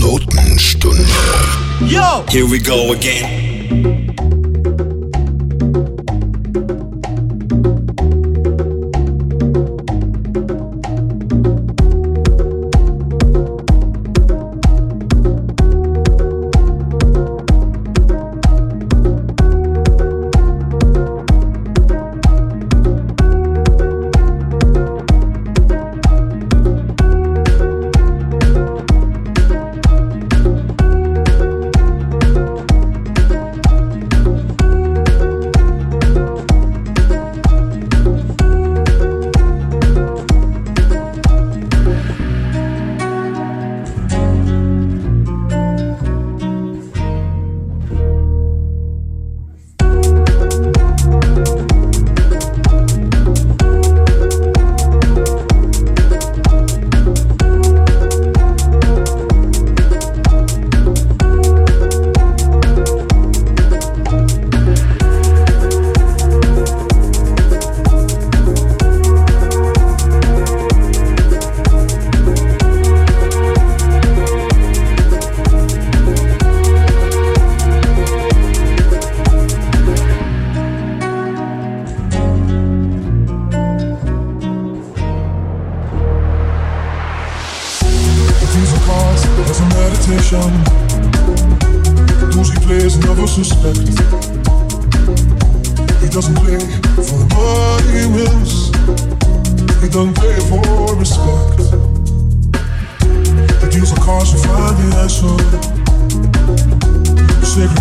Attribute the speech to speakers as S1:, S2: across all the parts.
S1: Notenstunde.
S2: Yo! Here we go again.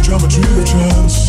S3: Sure burn together.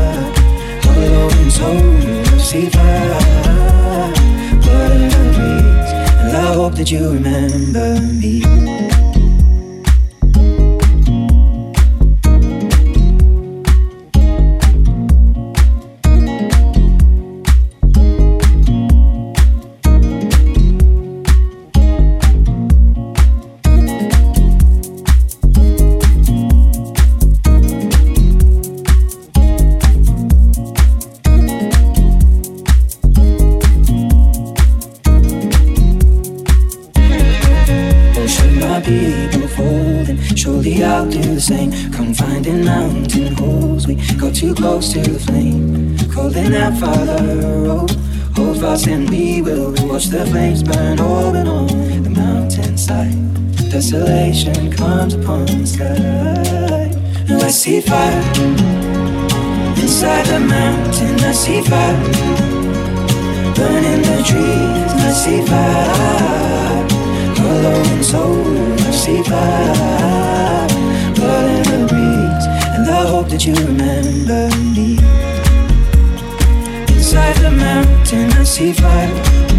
S4: See and I hope that you remember me. The flames burn and on the mountainside. Desolation comes upon the sky, and I see fire inside the mountain. I see fire burning the trees. I see fire, hollow and soul. I see fire burning the breeze, and I hope that you remember me. inside the mountain, I see fire.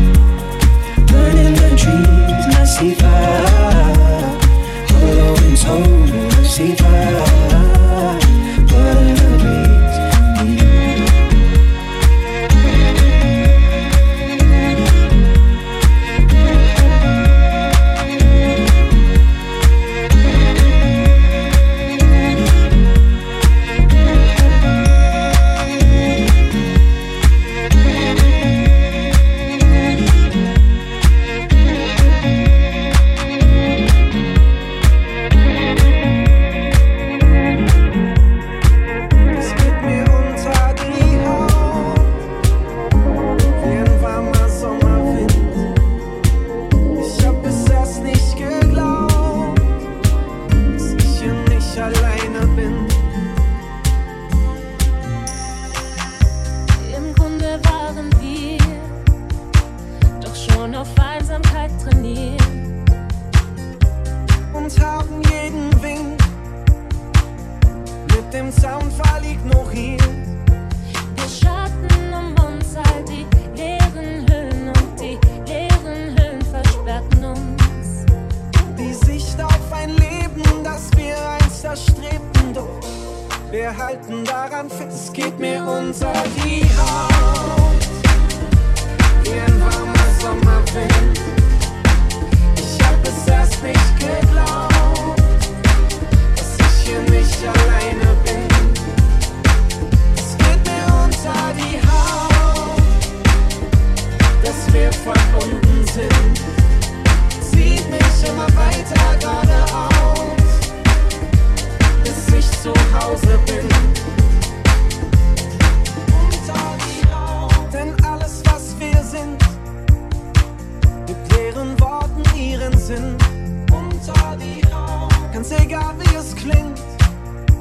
S4: egal wie es klingt,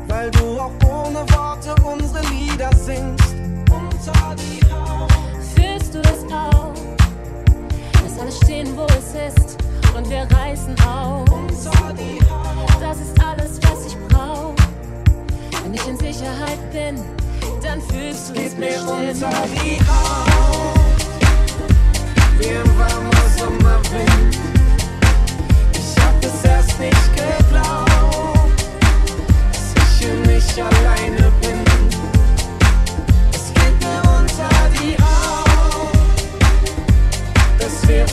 S4: weil du auch ohne Worte unsere Lieder singst. Unter die Haut
S5: fühlst du
S6: das auch, dass
S7: alles stehen, wo es ist, und wir reißen auf. Unter die Haut, das ist alles,
S8: was ich brauch. Wenn ich in Sicherheit bin, dann fühlst du Gib es mir unter die Haut. Wir waren Sommerwind. Ich hab es erst nicht geglaubt.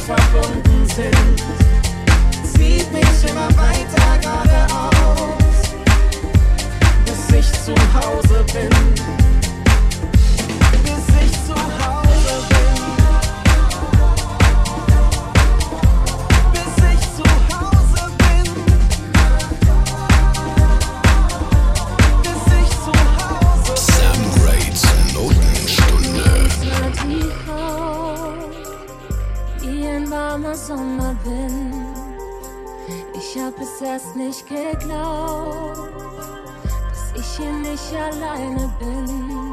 S8: verbunden sind, Sieht mich immer weiter geradeaus, bis ich zu Hause bin. Bis ich zu Hause bin. bis erst nicht geglaubt, dass ich hier nicht alleine bin.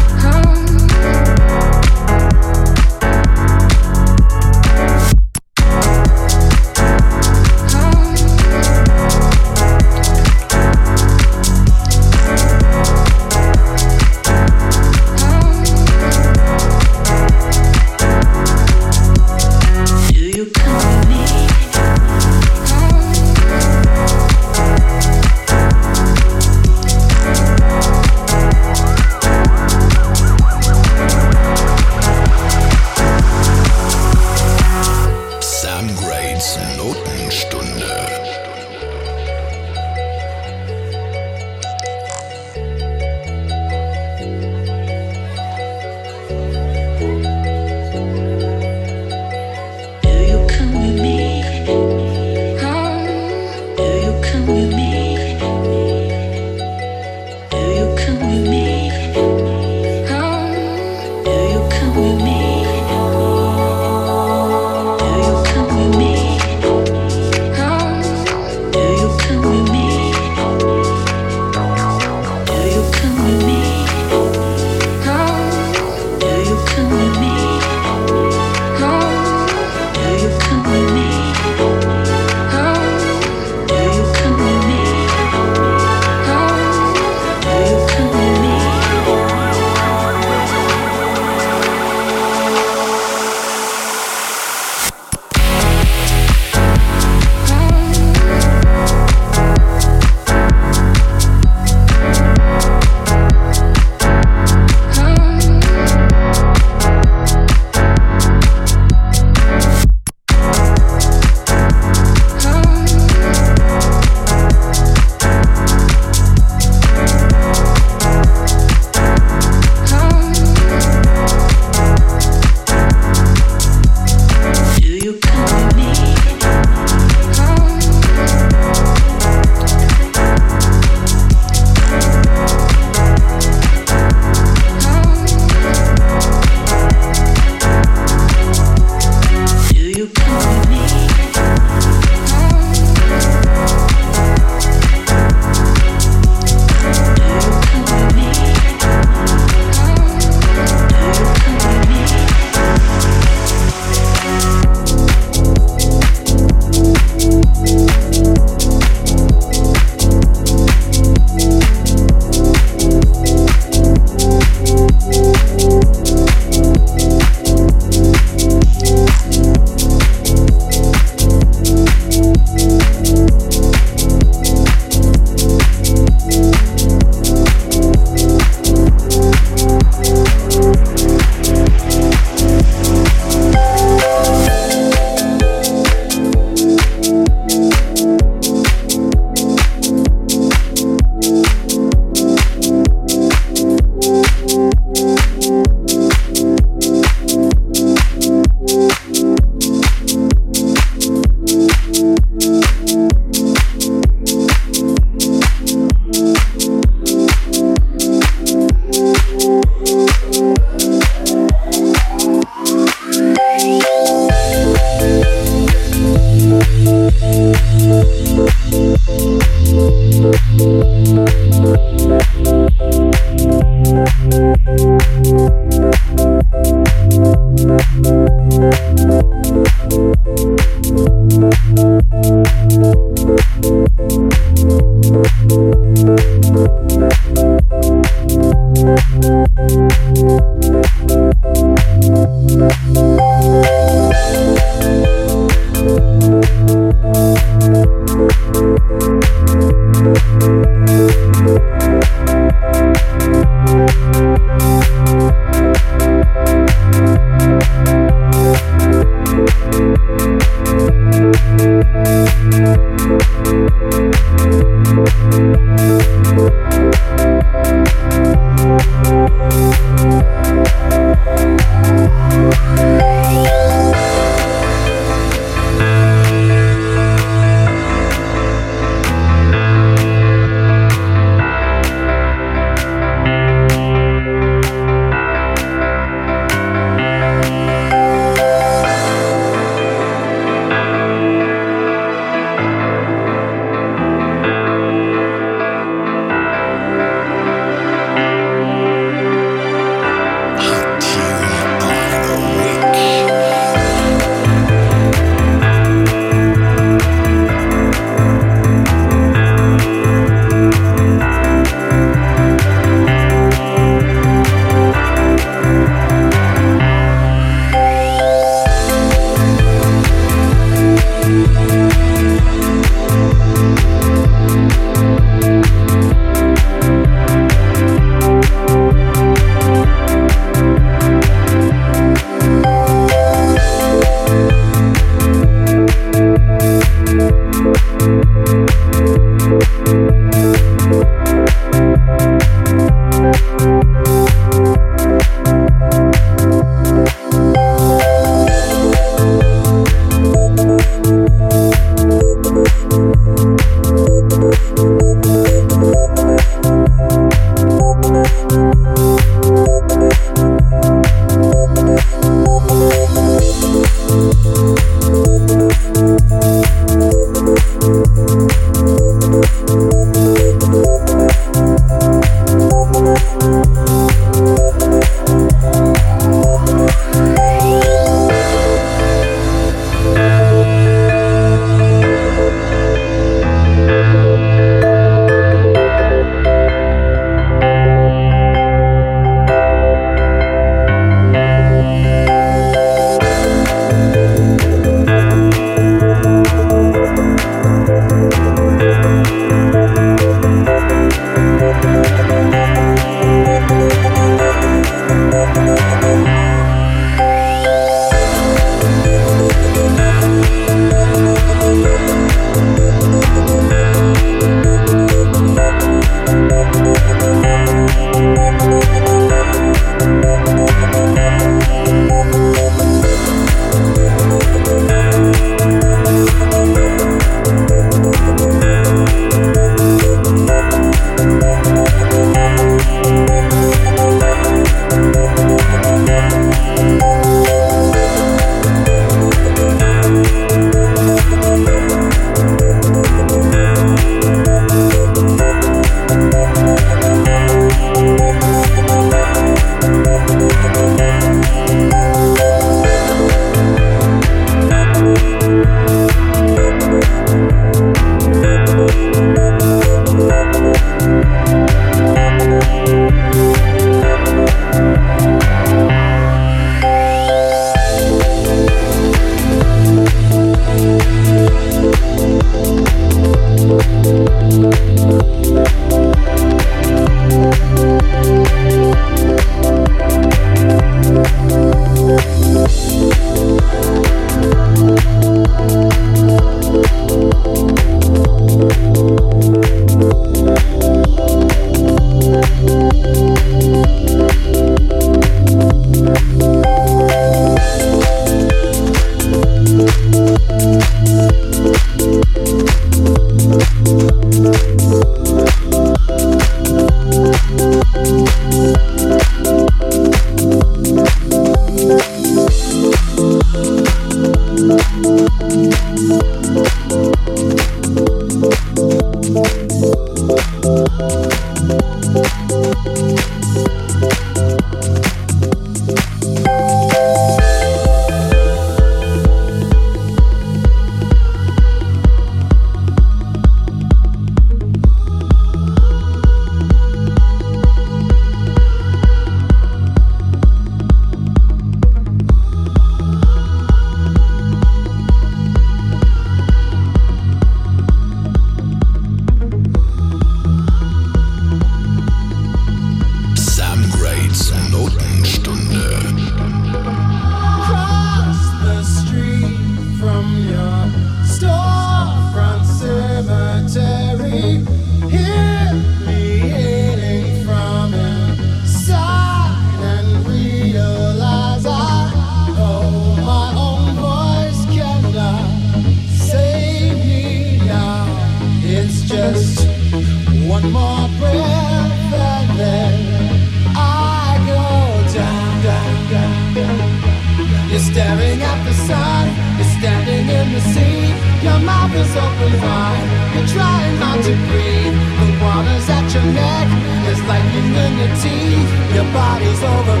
S8: over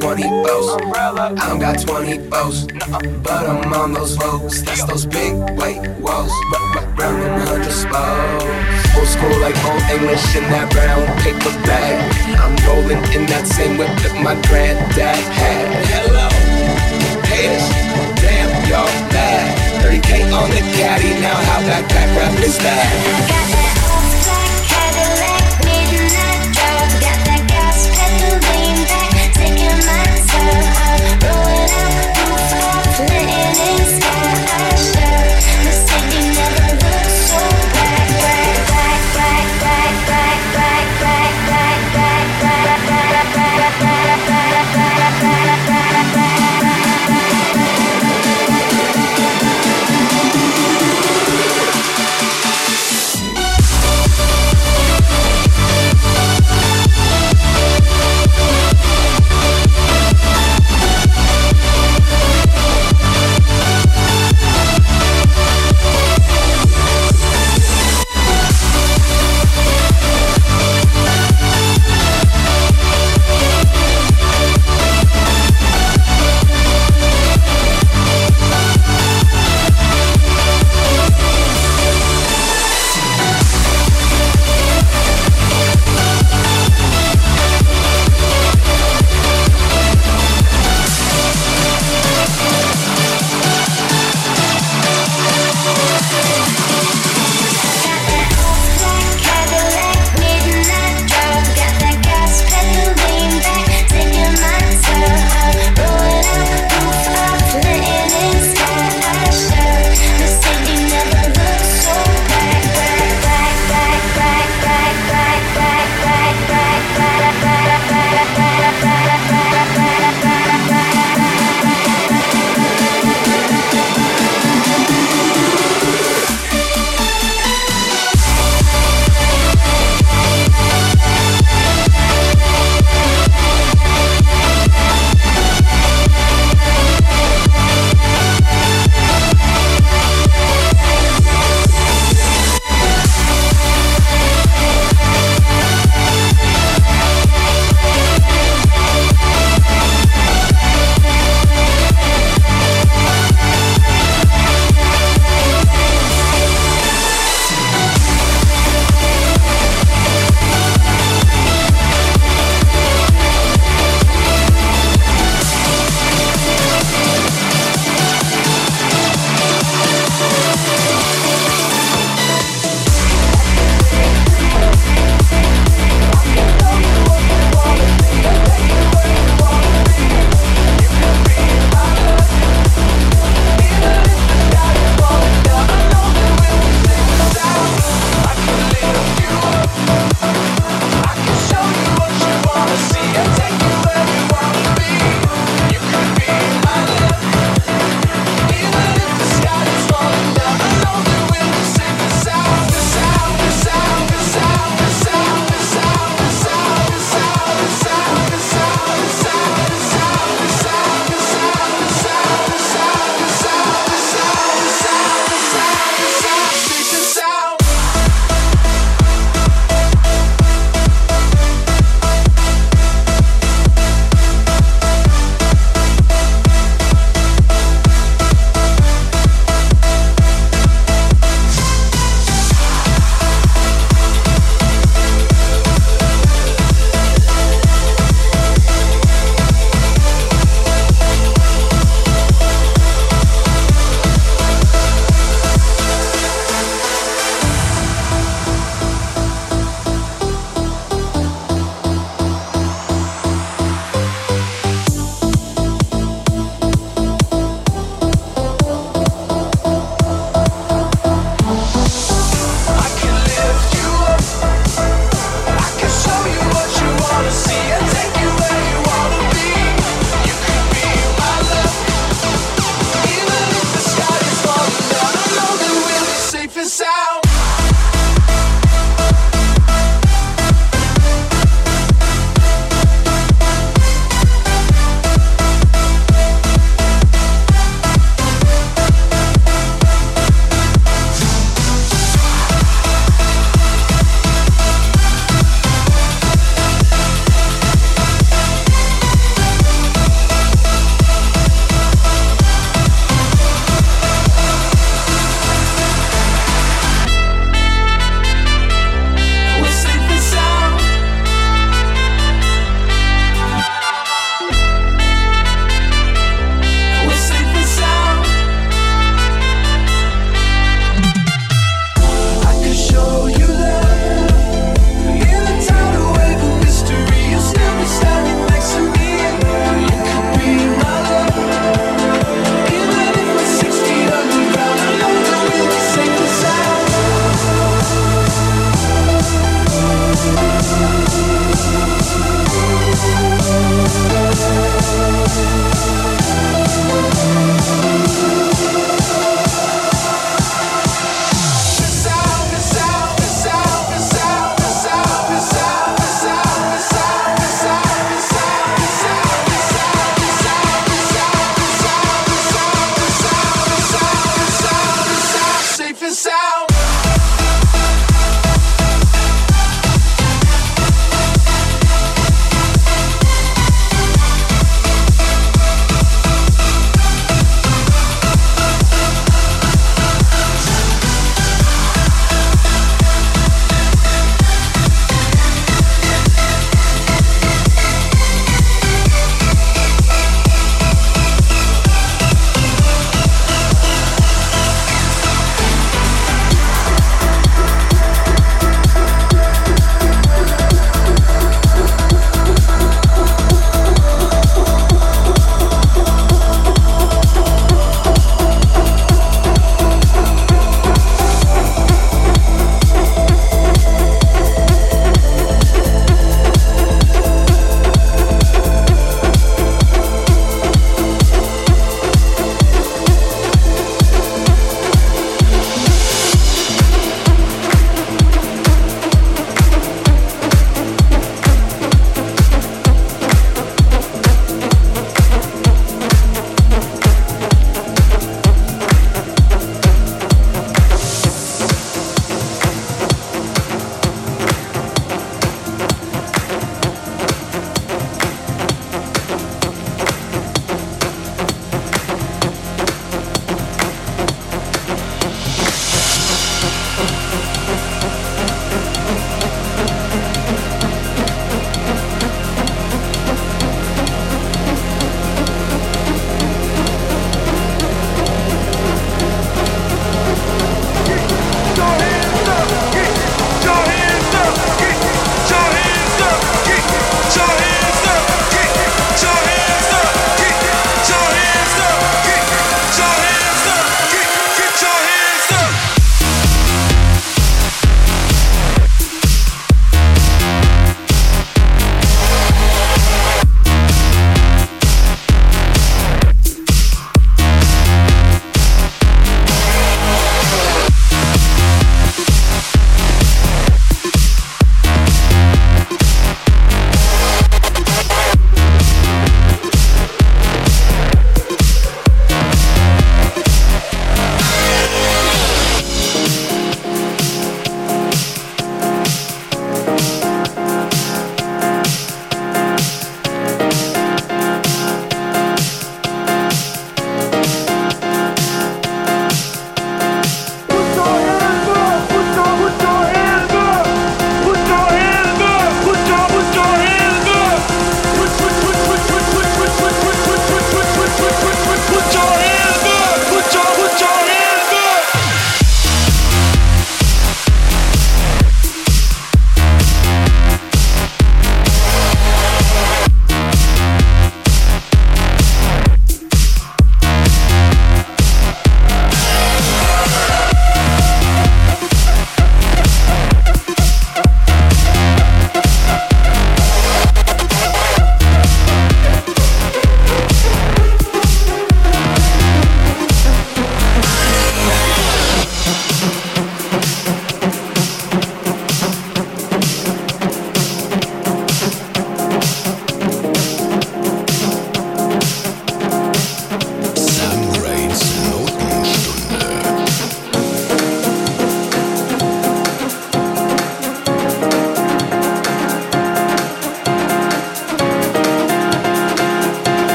S8: 20 bows. I don't got 20 bows, but I'm on those roads. That's those big white walls. Round them hundred spokes. Old school like old English in that brown paper bag. I'm rolling in that same whip that my granddad had. Hello, haters, damn y'all mad. 30k on the caddy, now how that back rap is that?
S1: myself